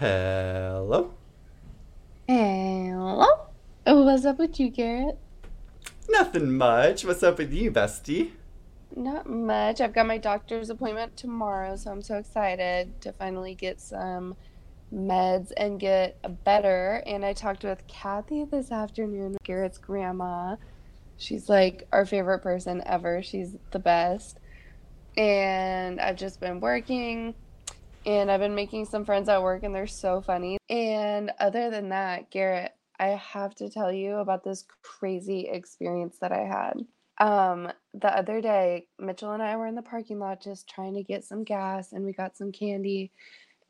Hello. Hello. Oh, what's up with you, Garrett? Nothing much. What's up with you, bestie? Not much. I've got my doctor's appointment tomorrow, so I'm so excited to finally get some meds and get better. And I talked with Kathy this afternoon, Garrett's grandma. She's like our favorite person ever. She's the best. And I've just been working and I've been making some friends at work and they're so funny. And other than that, Garrett, I have to tell you about this crazy experience that I had. Um, the other day, Mitchell and I were in the parking lot just trying to get some gas and we got some candy.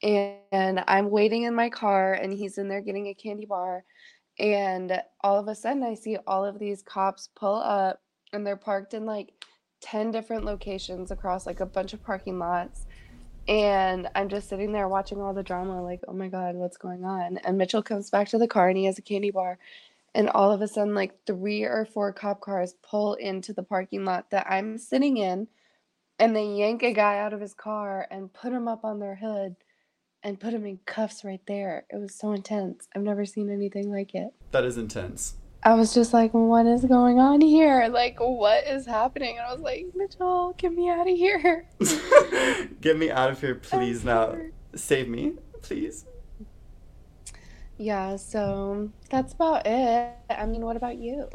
And I'm waiting in my car and he's in there getting a candy bar. And all of a sudden, I see all of these cops pull up and they're parked in like 10 different locations across like a bunch of parking lots. And I'm just sitting there watching all the drama, like, oh my God, what's going on? And Mitchell comes back to the car and he has a candy bar. And all of a sudden, like three or four cop cars pull into the parking lot that I'm sitting in. And they yank a guy out of his car and put him up on their hood and put him in cuffs right there. It was so intense. I've never seen anything like it. That is intense. I was just like, what is going on here? Like, what is happening? And I was like, Mitchell, get me out of here. get me out of here, please. Now, save me, please. Yeah, so that's about it. I mean, what about you?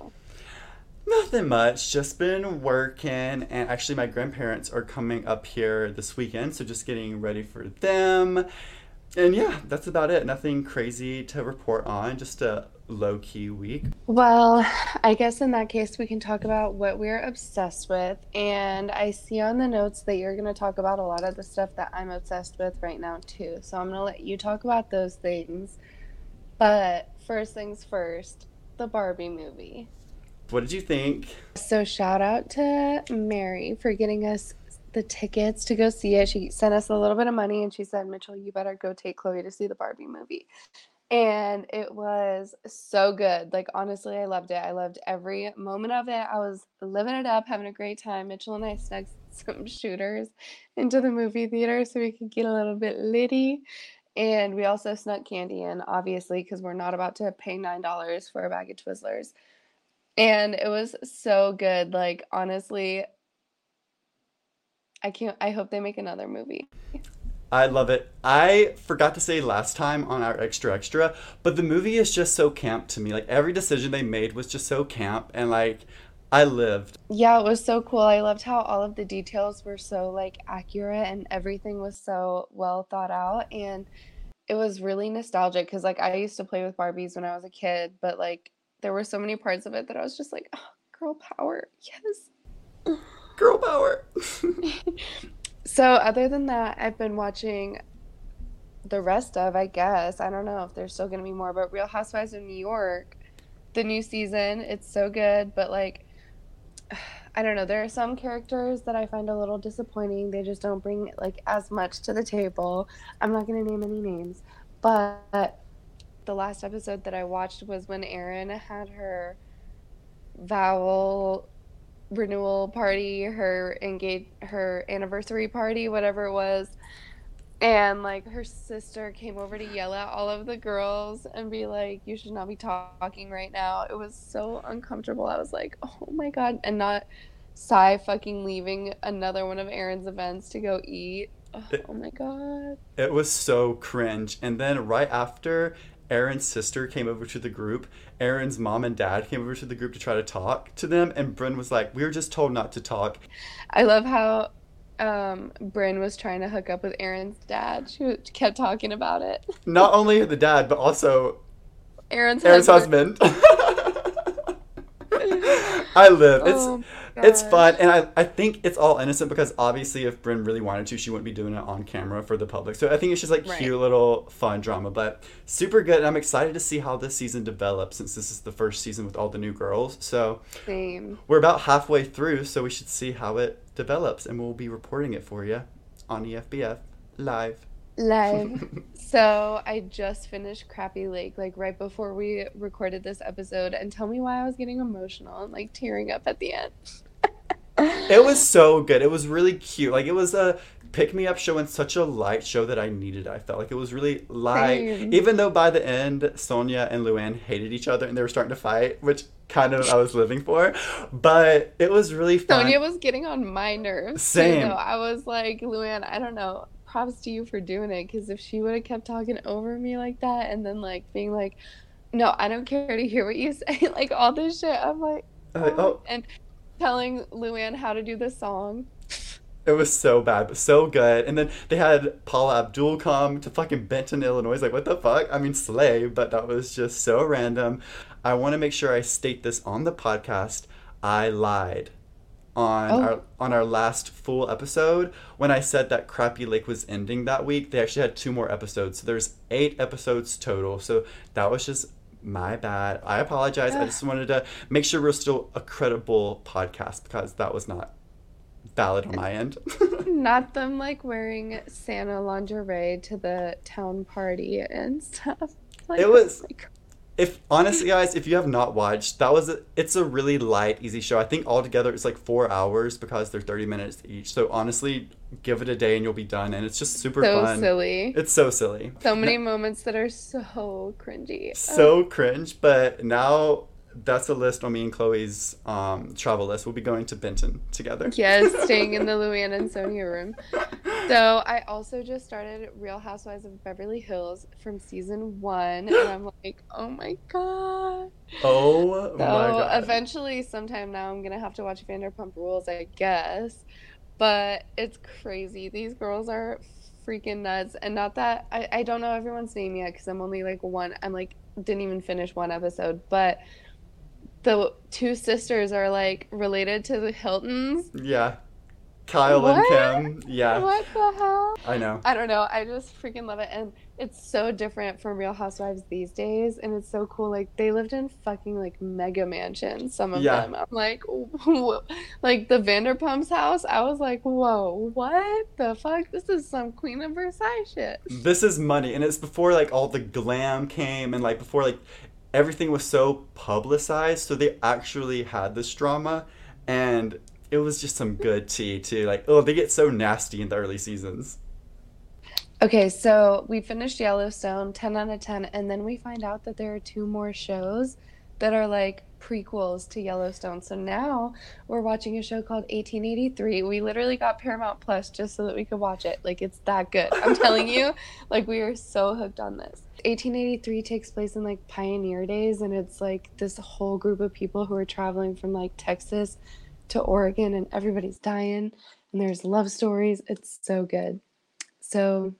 Nothing much. Just been working, and actually, my grandparents are coming up here this weekend, so just getting ready for them. And yeah, that's about it. Nothing crazy to report on. Just a low key week. Well, I guess in that case, we can talk about what we're obsessed with. And I see on the notes that you're going to talk about a lot of the stuff that I'm obsessed with right now, too. So I'm going to let you talk about those things. But first things first, the Barbie movie. What did you think? So, shout out to Mary for getting us the tickets to go see it. She sent us a little bit of money and she said, Mitchell, you better go take Chloe to see the Barbie movie. And it was so good. Like, honestly, I loved it. I loved every moment of it. I was living it up, having a great time. Mitchell and I snuck some shooters into the movie theater so we could get a little bit litty. And we also snuck candy in, obviously, because we're not about to pay $9 for a bag of Twizzlers and it was so good like honestly i can't i hope they make another movie I love it. I forgot to say last time on our extra extra, but the movie is just so camp to me. Like every decision they made was just so camp and like I lived. Yeah, it was so cool. I loved how all of the details were so like accurate and everything was so well thought out and it was really nostalgic cuz like I used to play with Barbies when I was a kid, but like there were so many parts of it that I was just like, oh, girl power. Yes. Girl power. so, other than that, I've been watching the rest of, I guess. I don't know if there's still going to be more, but Real Housewives of New York, the new season, it's so good, but like, I don't know. There are some characters that I find a little disappointing. They just don't bring like as much to the table. I'm not going to name any names, but the last episode that I watched was when Erin had her vowel renewal party, her engage her anniversary party, whatever it was. And like her sister came over to yell at all of the girls and be like, You should not be talking right now. It was so uncomfortable. I was like, Oh my god. And not Sai fucking leaving another one of Erin's events to go eat. Oh, it, oh my god. It was so cringe. And then right after Erin's sister came over to the group. Erin's mom and dad came over to the group to try to talk to them, and Brynn was like, "We were just told not to talk." I love how um, Brynn was trying to hook up with Erin's dad. She kept talking about it. Not only the dad, but also Erin's Erin's husband. husband. I live. It's oh it's fun, and I, I think it's all innocent because obviously, if Brynn really wanted to, she wouldn't be doing it on camera for the public. So I think it's just like right. cute little fun drama, but super good. And I'm excited to see how this season develops since this is the first season with all the new girls. So Same. we're about halfway through, so we should see how it develops, and we'll be reporting it for you on EFBF live live. so I just finished Crappie Lake like right before we recorded this episode and tell me why I was getting emotional and like tearing up at the end. it was so good. It was really cute. Like it was a pick me up show and such a light show that I needed. I felt like it was really light, Same. even though by the end Sonja and Luann hated each other and they were starting to fight, which kind of I was living for. But it was really fun. Sonja was getting on my nerves. Same. Too, I was like, Luann, I don't know. Props to you for doing it because if she would have kept talking over me like that and then like being like, no, I don't care to hear what you say, like all this shit, I'm like, uh, oh. oh. and telling Luann how to do the song. It was so bad, but so good. And then they had Paula Abdul come to fucking Benton, Illinois. Like, what the fuck? I mean, slay, but that was just so random. I want to make sure I state this on the podcast. I lied on oh. our on our last full episode when I said that Crappie Lake was ending that week. They actually had two more episodes, so there's eight episodes total. So that was just my bad. I apologize. I just wanted to make sure we're still a credible podcast because that was not valid on my end. Not them like wearing Santa lingerie to the town party and stuff. Like, it was. Oh if honestly, guys, if you have not watched, that was a, it's a really light, easy show. I think altogether it's like four hours because they're thirty minutes each. So honestly, give it a day and you'll be done, and it's just super so fun. silly. It's so silly. So many now, moments that are so cringy. So oh. cringe, but now that's a list on me and Chloe's um, travel list. We'll be going to Benton together. Yes, staying in the Luann and Sonja room. So I also just started Real Housewives of Beverly Hills from season one, and I'm like, oh my god. Oh so my god. Eventually, sometime now, I'm gonna have to watch Vanderpump Rules, I guess. But it's crazy. These girls are freaking nuts, and not that I, I don't know everyone's name yet because I'm only like one. I'm like didn't even finish one episode, but the two sisters are like related to the Hiltons. Yeah. Kyle what? and Kim. Yeah. What the hell? I know. I don't know. I just freaking love it. And it's so different from Real Housewives these days. And it's so cool. Like, they lived in fucking, like, mega mansions, some of yeah. them. I'm like, whoa. like, the Vanderpumps house, I was like, whoa, what the fuck? This is some Queen of Versailles shit. This is money. And it's before, like, all the glam came and, like, before, like, everything was so publicized, so they actually had this drama, and it was just some good tea too. Like, oh, they get so nasty in the early seasons. Okay, so we finished Yellowstone, 10 out of 10, and then we find out that there are two more shows that are like prequels to Yellowstone. So now we're watching a show called 1883. We literally got Paramount Plus just so that we could watch it. Like it's that good. I'm telling you, like we are so hooked on this. 1883 takes place in like pioneer days and it's like this whole group of people who are traveling from like Texas to Oregon and everybody's dying and there's love stories. It's so good. So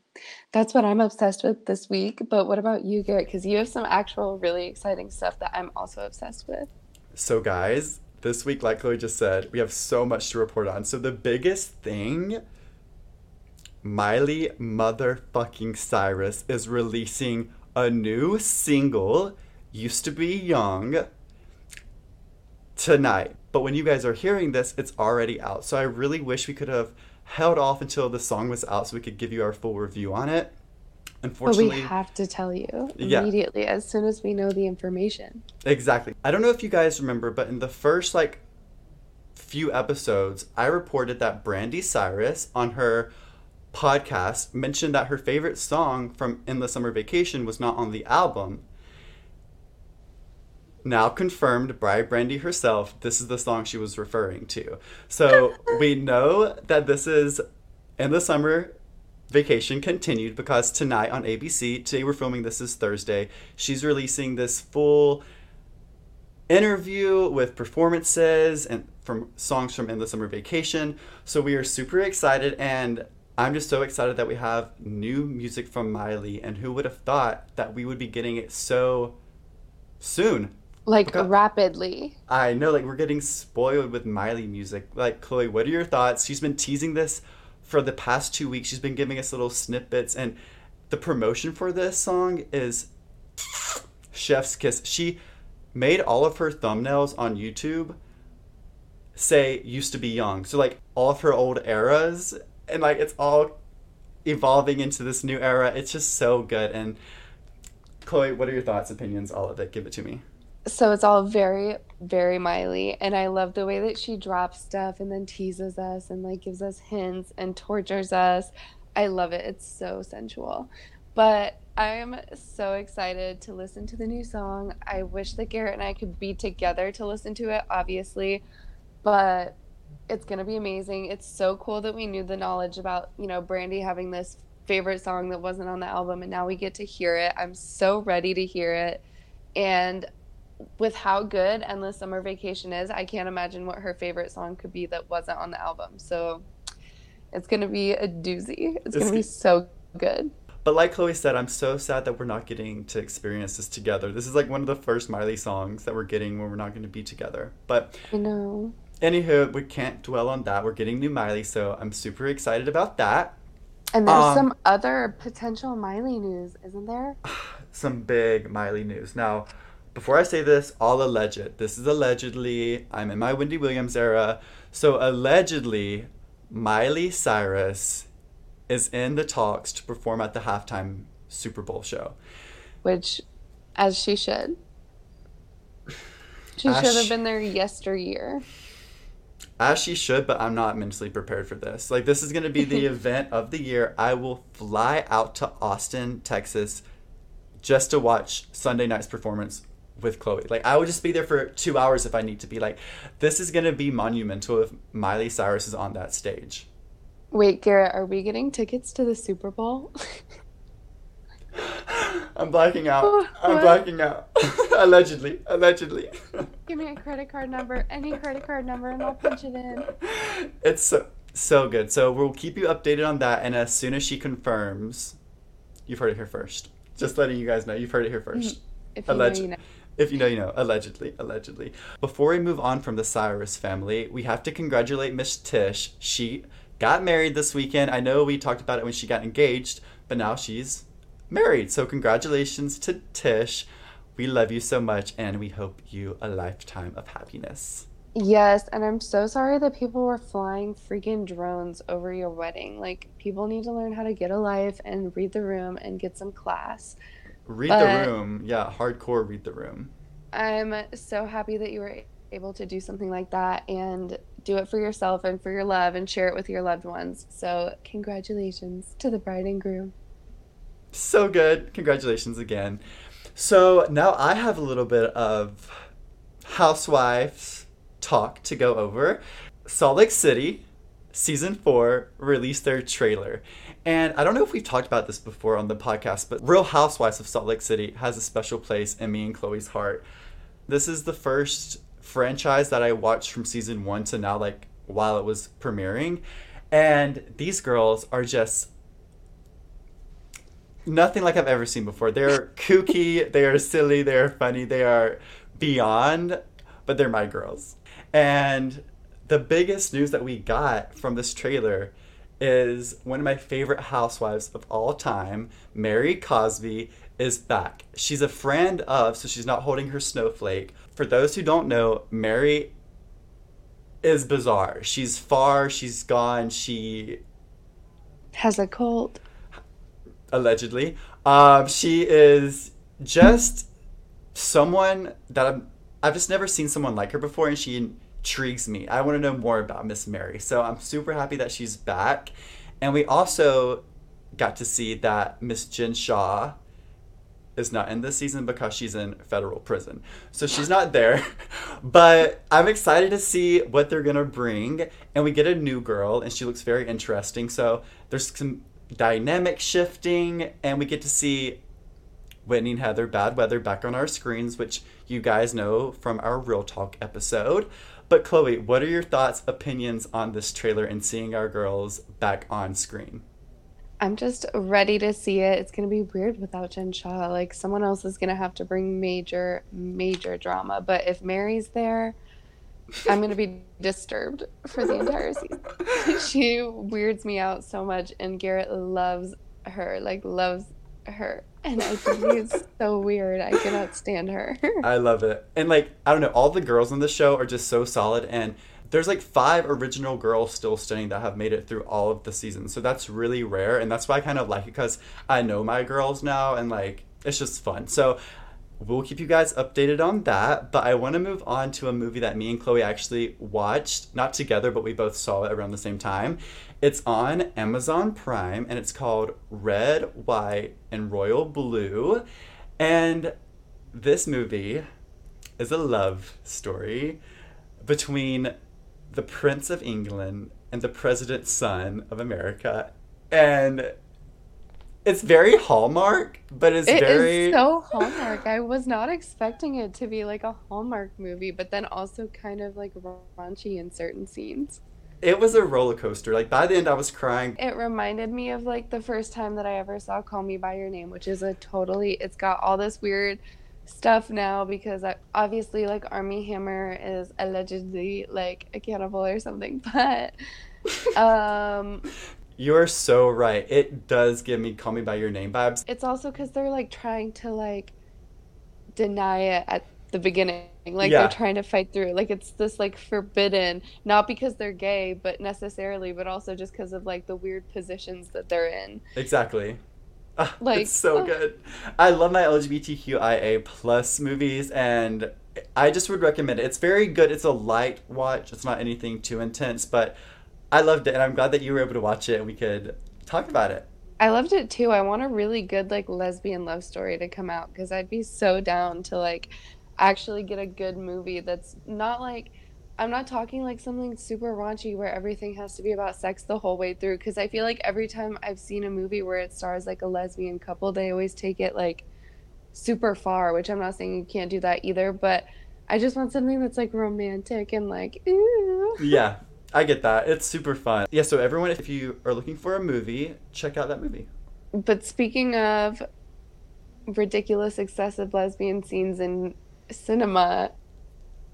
that's what I'm obsessed with this week. But what about you, Garrett? Because you have some actual really exciting stuff that I'm also obsessed with. So, guys, this week, like Chloe just said, we have so much to report on. So, the biggest thing Miley motherfucking Cyrus is releasing a new single, Used to Be Young, tonight. But when you guys are hearing this, it's already out. So I really wish we could have held off until the song was out so we could give you our full review on it. Unfortunately, but we have to tell you immediately yeah. as soon as we know the information. Exactly. I don't know if you guys remember, but in the first like few episodes, I reported that Brandi Cyrus on her podcast mentioned that her favorite song from Endless Summer Vacation was not on the album. Now confirmed by Brandi herself, this is the song she was referring to. So we know that this is Endless Summer Vacation continued because tonight on ABC, today we're filming this is Thursday, she's releasing this full interview with performances and from songs from Endless Summer Vacation. So we are super excited and I'm just so excited that we have new music from Miley, and who would have thought that we would be getting it so soon? Like rapidly. I know, like we're getting spoiled with Miley music. Like Chloe, what are your thoughts? She's been teasing this for the past two weeks. She's been giving us little snippets, and the promotion for this song is Chef's Kiss. She made all of her thumbnails on YouTube say used to be young. So like all of her old eras and like it's all evolving into this new era. It's just so good. And Chloe, what are your thoughts, opinions, all of it? Give it to me. So it's all very, very Miley. And I love the way that she drops stuff and then teases us and like gives us hints and tortures us. I love it. It's so sensual. But I am so excited to listen to the new song. I wish that Garrett and I could be together to listen to it, obviously, but it's going to be amazing. It's so cool that we knew the knowledge about, you know, Brandi having this favorite song that wasn't on the album and now we get to hear it. I'm so ready to hear it. And with how good Endless Summer Vacation is, I can't imagine what her favorite song could be that wasn't on the album. So it's going to be a doozy. It's, it's going to be so good. But like Chloe said, I'm so sad that we're not getting to experience this together. This is like one of the first Miley songs that we're getting when we're not going to be together. But I know. Anywho, we can't dwell on that. We're getting new Miley, so I'm super excited about that. And there's um, some other potential Miley news, isn't there? some big Miley news. Now, before I say this, all alleged. This is allegedly. I'm in my Wendy Williams era. So, allegedly, Miley Cyrus is in the talks to perform at the halftime Super Bowl show. Which, as she should. She should have been there yesteryear. As she should, but I'm not mentally prepared for this. Like, this is going to be the event of the year. I will fly out to Austin, Texas, just to watch Sunday night's performance with Chloe. Like, I would just be there for two hours if I need to be. Like, this is going to be monumental if Miley Cyrus is on that stage. Wait, Garrett, are we getting tickets to the Super Bowl? I'm blacking out. Oh, I'm blacking out. allegedly. Allegedly. Give me a credit card number, any credit card number, and I'll punch it in. It's so, so good. So we'll keep you updated on that. And as soon as she confirms, you've heard it here first. Just letting you guys know, you've heard it here first. Mm-hmm. If you Alleg- know, you know. If you know, you know. Allegedly. Allegedly. Before we move on from the Cyrus family, we have to congratulate Miss Tish. She got married this weekend. I know we talked about it when she got engaged, but now she's married. So congratulations to Tish. We love you so much and we hope you a lifetime of happiness. Yes, and I'm so sorry that people were flying freaking drones over your wedding. Like people need to learn how to get a life and read the room and get some class. Read but the room. Yeah, hardcore read the room. I'm so happy that you were able to do something like that and do it for yourself and for your love and share it with your loved ones. So, congratulations to the bride and groom. So good. Congratulations again. So, now I have a little bit of housewives talk to go over. Salt Lake City, season four, released their trailer. And I don't know if we've talked about this before on the podcast, but Real Housewives of Salt Lake City has a special place in me and Chloe's heart. This is the first franchise that I watched from season one to now, like while it was premiering. And these girls are just nothing like I've ever seen before. They're kooky, they are silly, they are funny, they are beyond, but they're my girls. And the biggest news that we got from this trailer is one of my favorite housewives of all time, Mary Cosby, is back. She's a friend of, so she's not holding her snowflake. For those who don't know, Mary is bizarre. She's far, she's gone, she has a cult. Allegedly. Um, she is just someone that I'm, I've just never seen someone like her before, and she intrigues me. I want to know more about Miss Mary. So I'm super happy that she's back. And we also got to see that Miss Jen Shah is not in this season because she's in federal prison. So she's not there. but I'm excited to see what they're going to bring. And we get a new girl, and she looks very interesting. So there's some dynamic shifting, and we get to see Whitney and Heather Bad Weather back on our screens, which you guys know from our Real Talk episode. But Chloe, what are your thoughts, opinions on this trailer and seeing our girls back on screen? I'm just ready to see it. It's to be weird without Jen Shah. Like, someone else is to have to bring major, major drama. But if Mary's there, I'm to be disturbed for the entire season. she weirds me out so much, and Garrett loves her, like, loves her. And I think it's so weird. I cannot stand her. I love it. And, like, I don't know, all the girls on the show are just so solid. And, there's like five original girls still standing that have made it through all of the seasons. So that's really rare. And that's why I kind of like it because I know my girls now and like it's just fun. So we'll keep you guys updated on that. But I want to move on to a movie that me and Chloe actually watched, not together, but we both saw it around the same time. It's on Amazon Prime and it's called Red, White, and Royal Blue. And this movie is a love story between the Prince of England and the President's son of America. And it's very Hallmark, but it's It very so Hallmark. I was not expecting it to be like a Hallmark movie, but then also kind of like raunchy in certain scenes. It was a roller coaster. Like by the end I was crying. It reminded me of like the first time that I ever saw Call Me by Your Name, which is a totally it's got all this weird stuff now because I, obviously like Armie Hammer is allegedly like a cannibal or something, but um You're so right. It does give me call me by your name vibes. it's also cuz they're like trying to like deny it at the beginning. Like Yeah. they're trying to fight through. Like it's this like forbidden, not because they're gay, but necessarily, but also just because of like the weird positions that they're in. Exactly. Like, it's so oh. good. I love my LGBTQIA plus movies, and I just would recommend it. It's very good. It's a light watch. It's not anything too intense, but I loved it, and I'm glad that you were able to watch it and we could talk about it. I loved it too. I want a really good like lesbian love story to come out because I'd be so down to like actually get a good movie that's not like I'm not talking like something super raunchy where everything has to be about sex the whole way through because I feel like every time I've seen a movie where it stars like a lesbian couple, they always take it like super far, which I'm not saying you can't do that either, but I just want something that's like romantic and like ooh. Yeah, I get that. It's super fun. Yeah, so everyone, if you are looking for a movie, check out that movie. But speaking of ridiculous, excessive lesbian scenes in cinema,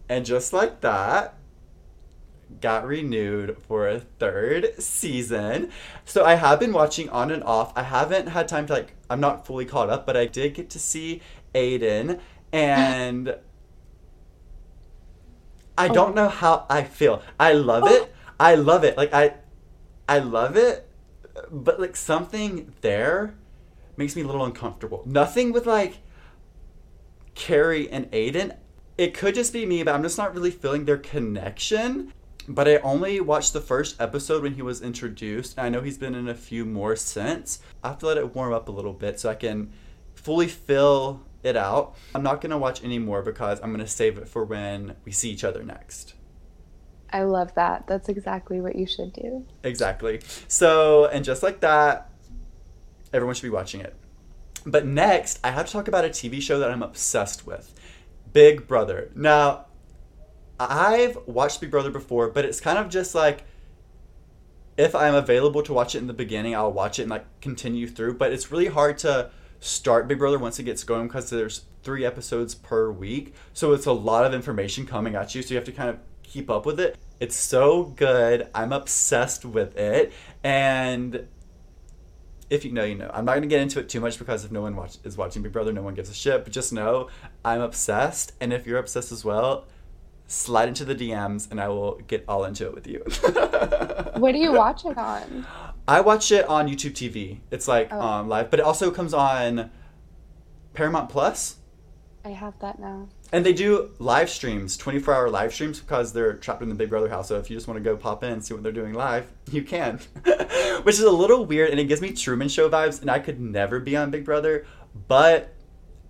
And just like that, got renewed for a third season. So I have been watching on and off. I haven't had time to like I'm not fully caught up, but I did get to see Aidan and I oh. don't know how I feel. I love it. Oh. I love it. Like I I love it, but like something there makes me a little uncomfortable. Nothing with like Carrie and Aidan. It could just be me, but I'm just not really feeling their connection. But I only watched the first episode when he was introduced, and I know he's been in a few more since. I have to let it warm up a little bit so I can fully fill it out. I'm not gonna watch any more because I'm gonna save it for when we see each other next. I love that. That's exactly what you should do. Exactly. So, and just like that, everyone should be watching it. But next, I have to talk about a TV show that I'm obsessed with Big Brother. Now, I've watched Big Brother before, but it's kind of just like if I'm available to watch it in the beginning, I'll watch it and like continue through. But it's really hard to start Big Brother once it gets going because there's three episodes per week. So it's a lot of information coming at you. So you have to kind of keep up with it. It's so good. I'm obsessed with it. And if you know, you know. I'm not going to get into it too much because if no one watch, is watching Big Brother, no one gives a shit. But just know I'm obsessed. And if you're obsessed as well, slide into the DMs and I will get all into it with you. What do you watch it on? I watch it on YouTube TV. It's like Oh. um, live, but it also comes on Paramount Plus. I have that now. And they do live streams, 24 hour live streams, because they're trapped in the Big Brother house. So if you just want to go pop in and see what they're doing live, you can. Which is a little weird and it gives me Truman Show vibes, and I could never be on Big Brother, but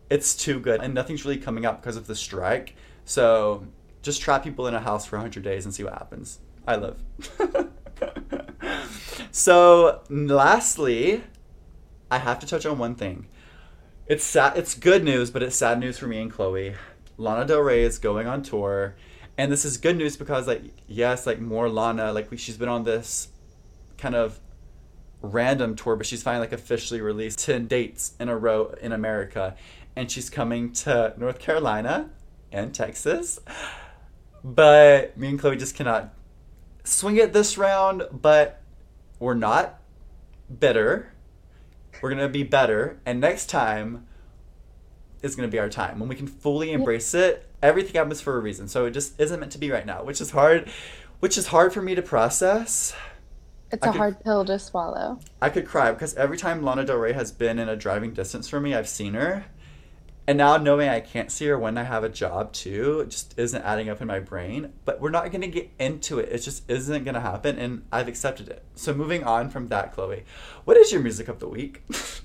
it's too good. And nothing's really coming out because of the strike. So just trap people in a house for 100 days and see what happens. I live. so, lastly, I have to touch on one thing. It's sad. It's good news, but it's sad news for me and Chloe. Lana Del Rey is going on tour, and this is good news because, like, yes, like more Lana. Like, we, she's been on this kind of random tour, but she's finally like officially released ten dates in a row in America, and she's coming to North Carolina and Texas. But me and Chloe just cannot swing it this round. But we're not bitter. We're gonna be better, and next time is gonna be our time when we can fully embrace it. Everything happens for a reason, so it just isn't meant to be right now, which is hard. Which is hard for me to process. It's I a could- hard pill to swallow. I could cry because every time Lana Del Rey has been in a driving distance from me, I've seen her, And now knowing I can't see her when I have a job too, it just isn't adding up in my brain. But we're not gonna get into it. It just isn't gonna happen, and I've accepted it. So moving on from that, Chloe, what is your music of the week?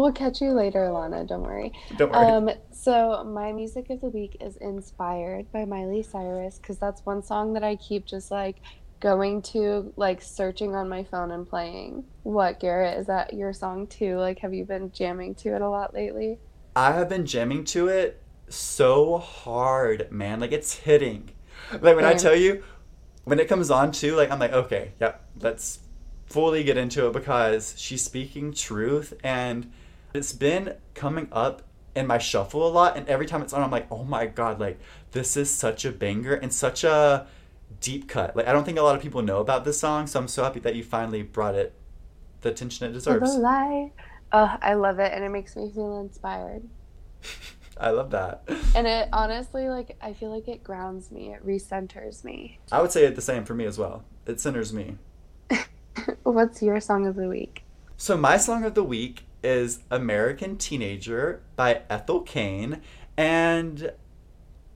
we'll catch you later, Lana. Don't worry. Don't worry. Um, so my music of the week is "Inspired" by Miley Cyrus because that's one song that I keep just like going to like searching on my phone and playing. What, Garrett? Is that your song too? Like, have you been jamming to it a lot lately? I have been jamming to it so hard, man. Like it's hitting. Like when Same. I tell you, when it comes on too, like I'm like, okay, yep, let's fully get into it because she's speaking truth and it's been coming up in my shuffle a lot and every time it's on I'm like, oh my god, like this is such a banger and such a deep cut. Like I don't think a lot of people know about this song, so I'm so happy that you finally brought it the attention it deserves. lie. Oh, I love it, and it makes me feel inspired. I love that. And it honestly, like, I feel like it grounds me. It recenters me. I would say it the same for me as well. It centers me. What's your song of the week? So my song of the week is American Teenager by Ethel Cain. And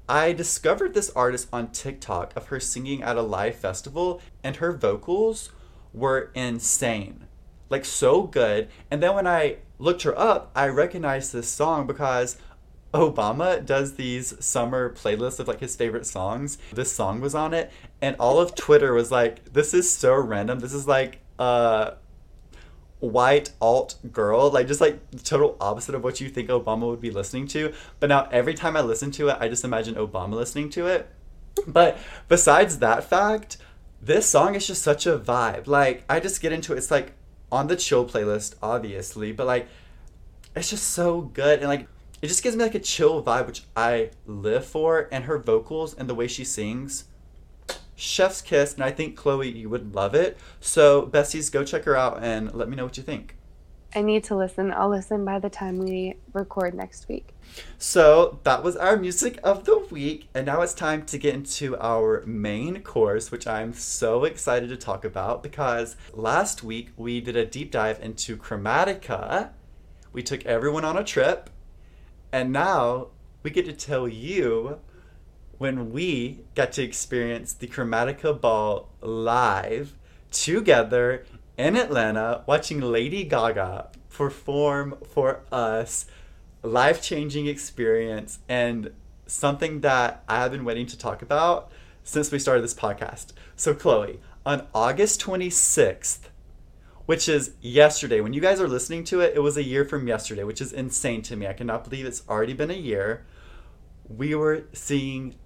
I discovered this artist on TikTok of her singing at a live festival, and her vocals were insane. Like, so good. And then when I looked her up, I recognized this song because Obama does these summer playlists of like his favorite songs. This song was on it, and all of Twitter was like, This is so random. This is like, uh, white alt girl, like just like the total opposite of what you think Obama would be listening to. But now every time I listen to it, I just imagine Obama listening to it. But besides that fact, this song is just such a vibe. Like I just get into it. It's like on the chill playlist, obviously, but like it's just so good and like it just gives me like a chill vibe, which I live for. And her vocals and the way she sings Chef's Kiss, and I think Chloe, you would love it. So, besties, go check her out and let me know what you think. I need to listen. I'll listen by the time we record next week. So, that was our music of the week, and now it's time to get into our main course, which I'm so excited to talk about because last week we did a deep dive into Chromatica. We took everyone on a trip, and now we get to tell you when we got to experience the Chromatica Ball live together in Atlanta, watching Lady Gaga perform for us. A Life changing experience and something that I have been waiting to talk about since we started this podcast. So, Chloe, on August 26th, which is yesterday, when you guys are listening to it, it was a year from yesterday, which is insane to me. I cannot believe it's already been a year. We were seeing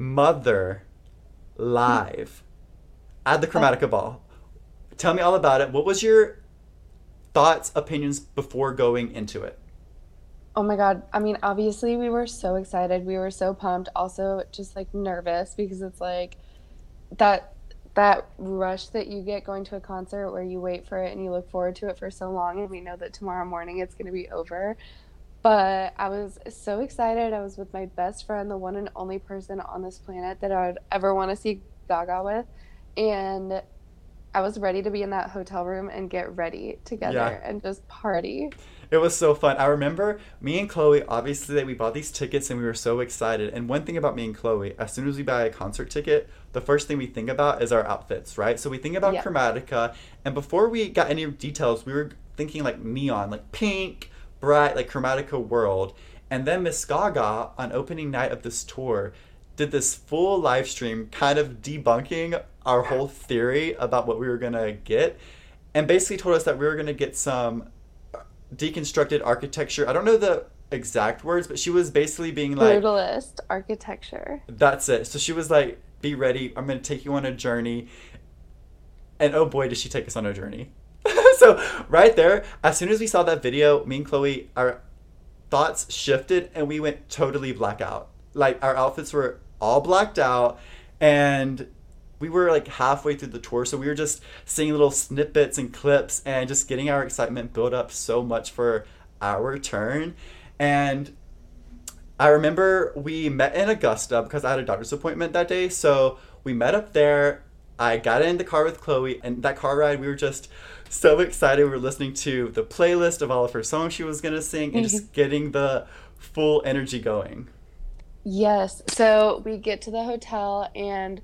Mother live at the Chromatica oh. Ball. Tell me all about it. What was your thoughts, opinions before going into it? Oh my god. I mean, obviously we were so excited. We were so pumped. Also just like nervous because it's like that that rush that you get going to a concert where you wait for it and you look forward to it for so long and we know that tomorrow morning it's going to be over. But I was so excited. I was with my best friend, the one and only person on this planet that I would ever want to see Gaga with. And I was ready to be in that hotel room and get ready together yeah. and just party. It was so fun. I remember me and Chloe, obviously, we bought these tickets and we were so excited. And one thing about me and Chloe, as soon as we buy a concert ticket, the first thing we think about is our outfits, right? So we think about yeah. Chromatica. And before we got any details, we were thinking like neon, like pink, bright, like Chromatica world. And then Miss Gaga on opening night of this tour did this full live stream kind of debunking our whole theory about what we were gonna get and basically told us that we were gonna get some deconstructed architecture. I don't know the exact words, but she was basically being like brutalist architecture. That's it. So she was like, "Be ready. I'm gonna take you on a journey." And oh boy, did she take us on a journey! so right there, as soon as we saw that video, me and Chloe, our thoughts shifted and we went totally blackout. Like our outfits were all blacked out, and we were like halfway through the tour, so we were just seeing little snippets and clips and just getting our excitement built up so much for our turn. And I remember we met in Augusta because I had a doctor's appointment that day. So we met up there. I got in the car with Chloe, and that car ride, we were just so excited. We were listening to the playlist of all of her songs she was going to sing and just getting the full energy going. Yes. So we get to the hotel, and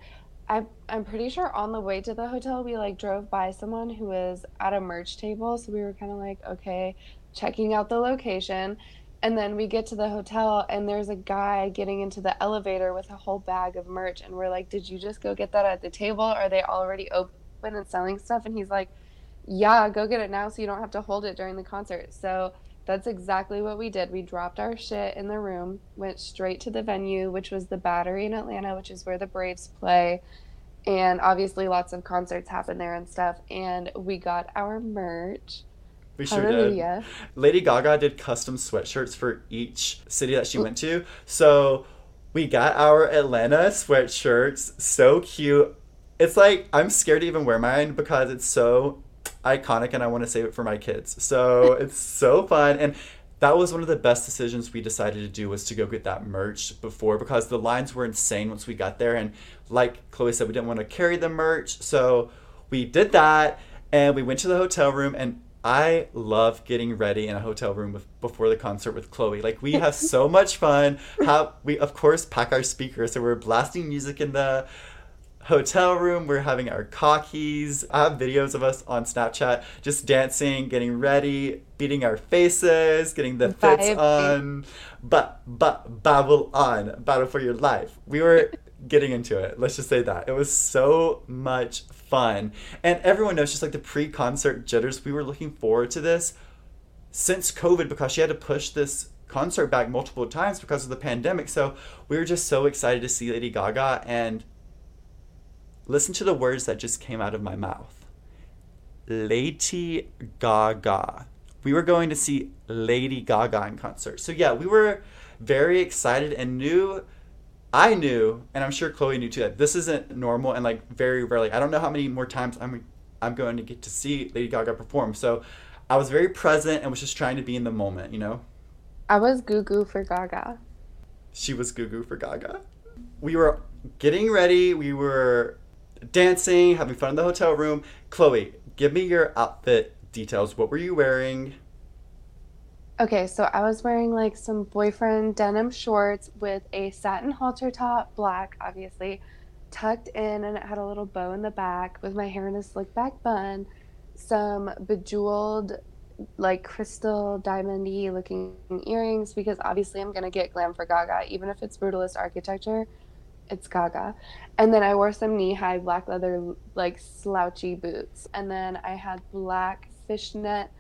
I'm I'm pretty sure on the way to the hotel, we like drove by someone who was at a merch table. So we were kind of like, okay, checking out the location. And then we get to the hotel, and there's a guy getting into the elevator with a whole bag of merch. And we're like, Did you just go get that at the table? Are they already open and selling stuff? And he's like, Yeah, go get it now so you don't have to hold it during the concert. So that's exactly what we did. We dropped our shit in the room, went straight to the venue, which was the Battery in Atlanta, which is where the Braves play. And obviously, lots of concerts happen there and stuff. And we got our merch. We sure Hallelujah. did. Lady Gaga did custom sweatshirts for each city that she went to. So we got our Atlanta sweatshirts. So cute. It's like I'm scared to even wear mine because it's so iconic and I want to save it for my kids. So it's so fun. And that was one of the best decisions we decided to do was to go get that merch before because the lines were insane once we got there. And like Chloe said, we didn't want to carry the merch. So we did that and we went to the hotel room and I love getting ready in a hotel room with, before the concert with Chloe. Like we have so much fun. How we of course pack our speakers, so we're blasting music in the hotel room. We're having our cockies. I have videos of us on Snapchat just dancing, getting ready, beating our faces, getting the fits on. But but babble on, battle for your life. We were getting into it. Let's just say that. It was so much fun. And everyone knows just like the pre concert jitters, we were looking forward to this since COVID because she had to push this concert back multiple times because of the pandemic. So we were just so excited to see Lady Gaga and listen to the words that just came out of my mouth. Lady Gaga. We were going to see Lady Gaga in concert. So yeah, we were very excited and knew I knew, and I'm sure Chloe knew too, that this isn't normal and like very rarely. I don't know how many more times I'm I'm going to get to see Lady Gaga perform. So I was very present and was just trying to be in the moment, you know. I was goo goo for Gaga. She was goo goo for Gaga. We were getting ready. We were dancing, having fun in the hotel room. Chloe, give me your outfit details. What were you wearing? Okay, so I was wearing like some boyfriend denim shorts with a satin halter top, black, obviously, tucked in, and it had a little bow in the back with my hair in a slick back bun, some bejeweled, like crystal diamondy looking earrings, because obviously I'm gonna get glam for Gaga, even if it's brutalist architecture, it's Gaga. And then I wore some knee high black leather, like slouchy boots, and then I had black fishnet,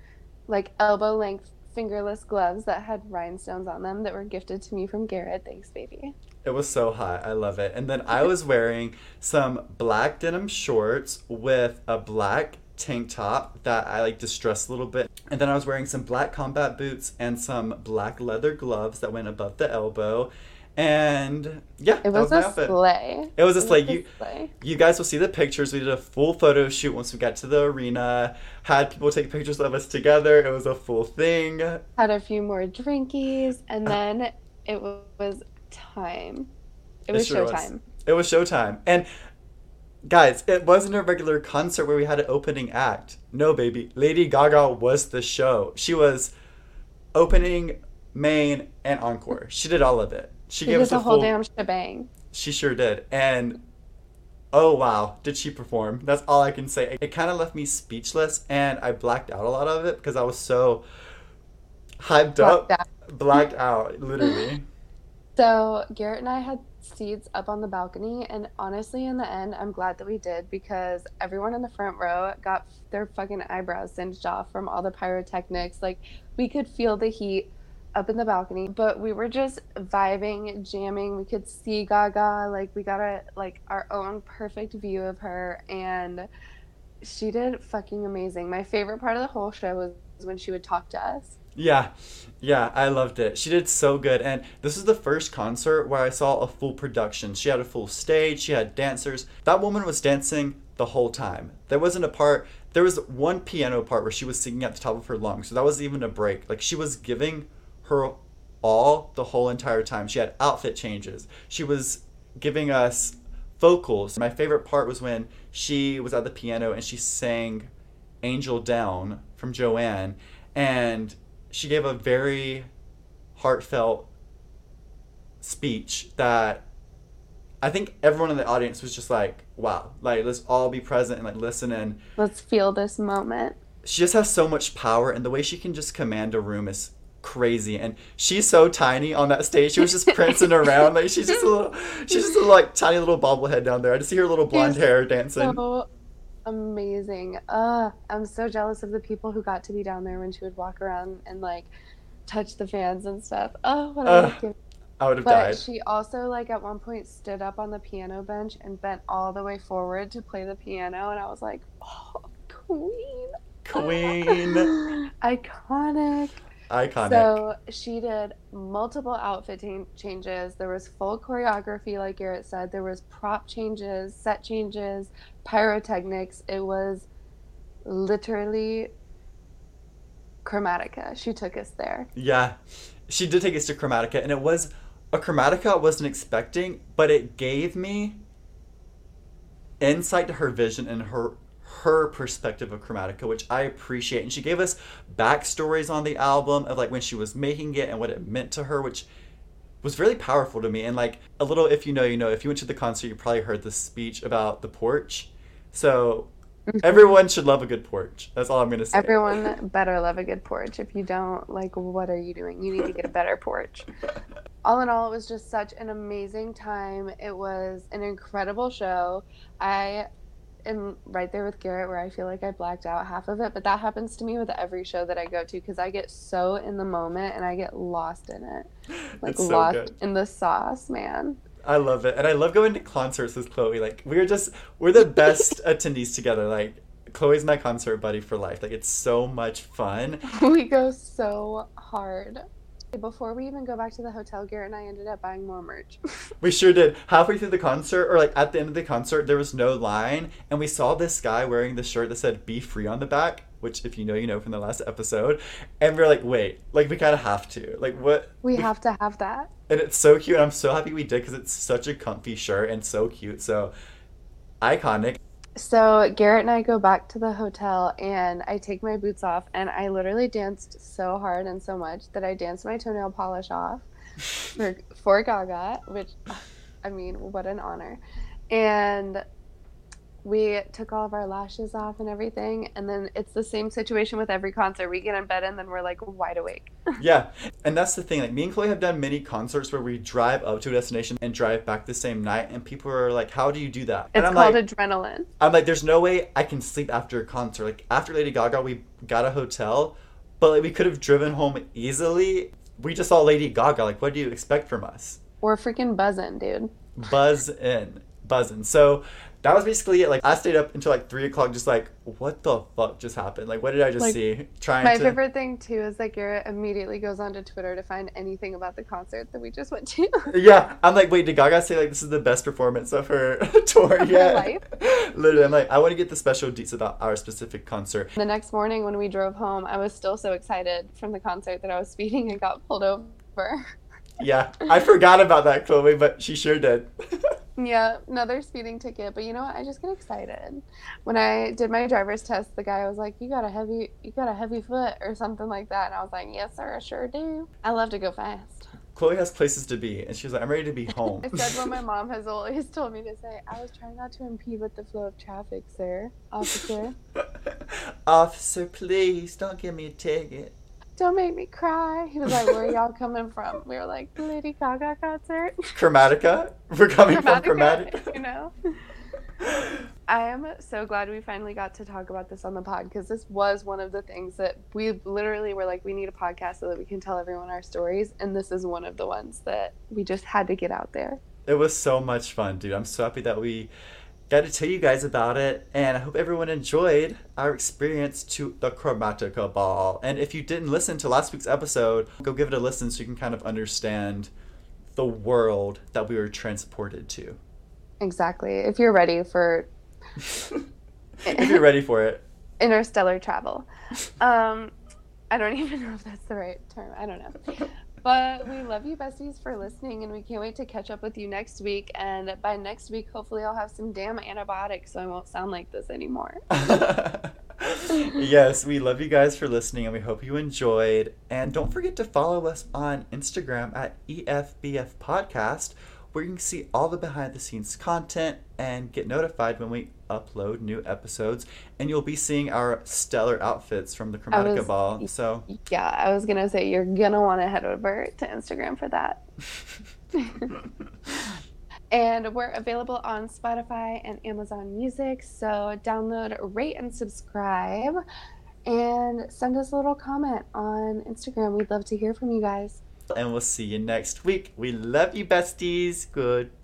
like elbow length fingerless gloves that had rhinestones on them that were gifted to me from Garrett. Thanks, baby. It was so hot. I love it. And then I was wearing some black denim shorts with a black tank top that I like distressed a little bit. And then I was wearing some black combat boots and some black leather gloves that went above the elbow. And yeah, it was, was a outfit. slay. It was a slay. You, slay. you guys will see the pictures. We did a full photo shoot once we got to the arena. Had people take pictures of us together. It was a full thing. Had a few more drinkies, and uh, then it was time. It was it sure showtime. Was. It was showtime, and guys, it wasn't a regular concert where we had an opening act. No, baby, Lady Gaga was the show. She was opening, main, and encore. She did all of it. She, she gave us a whole damn shebang. She sure did. And oh wow, did she perform? That's all I can say. It kind of left me speechless and I blacked out a lot of it because I was so hyped blacked up. Out. Blacked out, literally. So Garrett and I had seats up on the balcony and honestly in the end I'm glad that we did because everyone in the front row got their fucking eyebrows singed off from all the pyrotechnics. Like we could feel the heat up in the balcony, but we were just vibing, jamming. We could see Gaga, like we got a like our own perfect view of her and she did fucking amazing. My favorite part of the whole show was when she would talk to us. Yeah. Yeah, I loved it. She did so good. And this is the first concert where I saw a full production. She had a full stage, she had dancers. That woman was dancing the whole time. There wasn't a part, there was one piano part where she was singing at the top of her lungs. So that was even a break. Like she was giving her all the whole entire time. She had outfit changes. She was giving us vocals. My favorite part was when she was at the piano and she sang Angel Down from Joanne and she gave a very heartfelt speech that I think everyone in the audience was just like, wow, like let's all be present and like listen and let's feel this moment. She just has so much power and the way she can just command a room is crazy and she's so tiny on that stage she was just prancing around like she's just a little she's just a like tiny little bobblehead down there i just see her little blonde she's hair dancing so amazing uh i'm so jealous of the people who got to be down there when she would walk around and like touch the fans and stuff oh what uh, I would have but died. she also like at one point stood up on the piano bench and bent all the way forward to play the piano and I was like, "Oh, queen." Queen. Iconic. Iconic. So she did multiple outfit t- changes. There was full choreography, like Garrett said. There was prop changes, set changes, pyrotechnics. It was literally Chromatica. She took us there. Yeah, she did take us to Chromatica, and it was a Chromatica I wasn't expecting, but it gave me insight to her vision and her her perspective of Chromatica, which I appreciate. And she gave us backstories on the album of like when she was making it and what it meant to her, which was really powerful to me. And like a little, if you know, you know, if you went to the concert, you probably heard the speech about the porch. So mm-hmm. everyone should love a good porch. That's all I'm going to say. Everyone better love a good porch. If you don't, like, what are you doing? You need to get a better porch. all in all, it was just such an amazing time. It was an incredible show. I am right there with Garrett where I feel like I blacked out half of it, but that happens to me with every show that I go to because I get so in the moment and I get lost in it. Like so lost good. in the sauce, man. I love it. And I love going to concerts with Chloe. Like we're just we're the best attendees together. Like Chloe's my concert buddy for life. Like it's so much fun. We go so hard. Before we even go back to the hotel, Garrett and I ended up buying more merch. we sure did. Halfway through the concert, or like at the end of the concert, there was no line, and we saw this guy wearing the shirt that said "Be Free" on the back. Which, if you know, you know from the last episode. And we are like, wait, like we kind of have to. Like, what? We, we have to have that. And it's so cute. And I'm so happy we did because it's such a comfy shirt and so cute. So iconic. So Garrett and I go back to the hotel and I take my boots off and I literally danced so hard and so much that I danced my toenail polish off for for Gaga, which I mean, what an honor. And we took all of our lashes off and everything and then it's the same situation with every concert. We get in bed and then we're like wide awake. Yeah and that's the thing like me and chloe have done many concerts where we drive up to a destination and drive back the same night and people are like how do you do that? It's and I'm called like, adrenaline. I'm like there's no way i can sleep after a concert. Like after lady gaga we got a hotel but like we could have driven home easily. We just saw lady gaga like what do you expect from us? We're freaking buzzing dude. Buzz in buzzing. So that was basically it. Like I stayed up until like three o'clock, just like what the fuck just happened? Like what did I just like, see? Trying. My to... favorite thing too is that Garrett immediately goes onto Twitter to find anything about the concert that we just went to. yeah, I'm like, wait, did Gaga say like this is the best performance of her tour yet? Literally, I'm like, I want to get the special deets about our specific concert. The next morning when we drove home, I was still so excited from the concert that I was speeding and got pulled over. yeah, I forgot about that, Chloe, but she sure did. Yeah, another speeding ticket. But you know what? I just get excited. When I did my driver's test, the guy was like, "You got a heavy, you got a heavy foot or something like that," and I was like, "Yes, sir, I sure do. I love to go fast." Chloe has places to be, and she was like, "I'm ready to be home." I said what my mom has always told me to say. I was trying not to impede with the flow of traffic, sir, officer. officer, please don't give me a ticket don't make me cry. He was like, where are y'all coming from? We were like, Lady Gaga concert. Chromatica? We're coming Chromatica, from Chromatica. You know? I am so glad we finally got to talk about this on the pod because this was one of the things that we literally were like, we need a podcast so that we can tell everyone our stories. And this is one of the ones that we just had to get out there. It was so much fun, dude. I'm so happy that we got to tell you guys about it, and I hope everyone enjoyed our experience to the Chromatica Ball. And if you didn't listen to last week's episode, go give it a listen so you can kind of understand the world that we were transported to. Exactly. If you're ready for. if you're ready for it. Interstellar travel. Um, I don't even know if that's the right term. I don't know. But we love you, besties, for listening, and we can't wait to catch up with you next week. And by next week, hopefully, I'll have some damn antibiotics so I won't sound like this anymore. yes, we love you guys for listening, and we hope you enjoyed. And don't forget to follow us on Instagram at EFBF Podcast where you can see all the behind the scenes content and get notified when we upload new episodes. And you'll be seeing our stellar outfits from the Chromatica was, Ball. So, yeah, I was going to say you're going to want to head over to Instagram for that. and we're available on Spotify and Amazon Music. So, download, rate, and subscribe. And send us a little comment on Instagram. We'd love to hear from you guys and we'll see you next week. We love you, besties. Goodbye.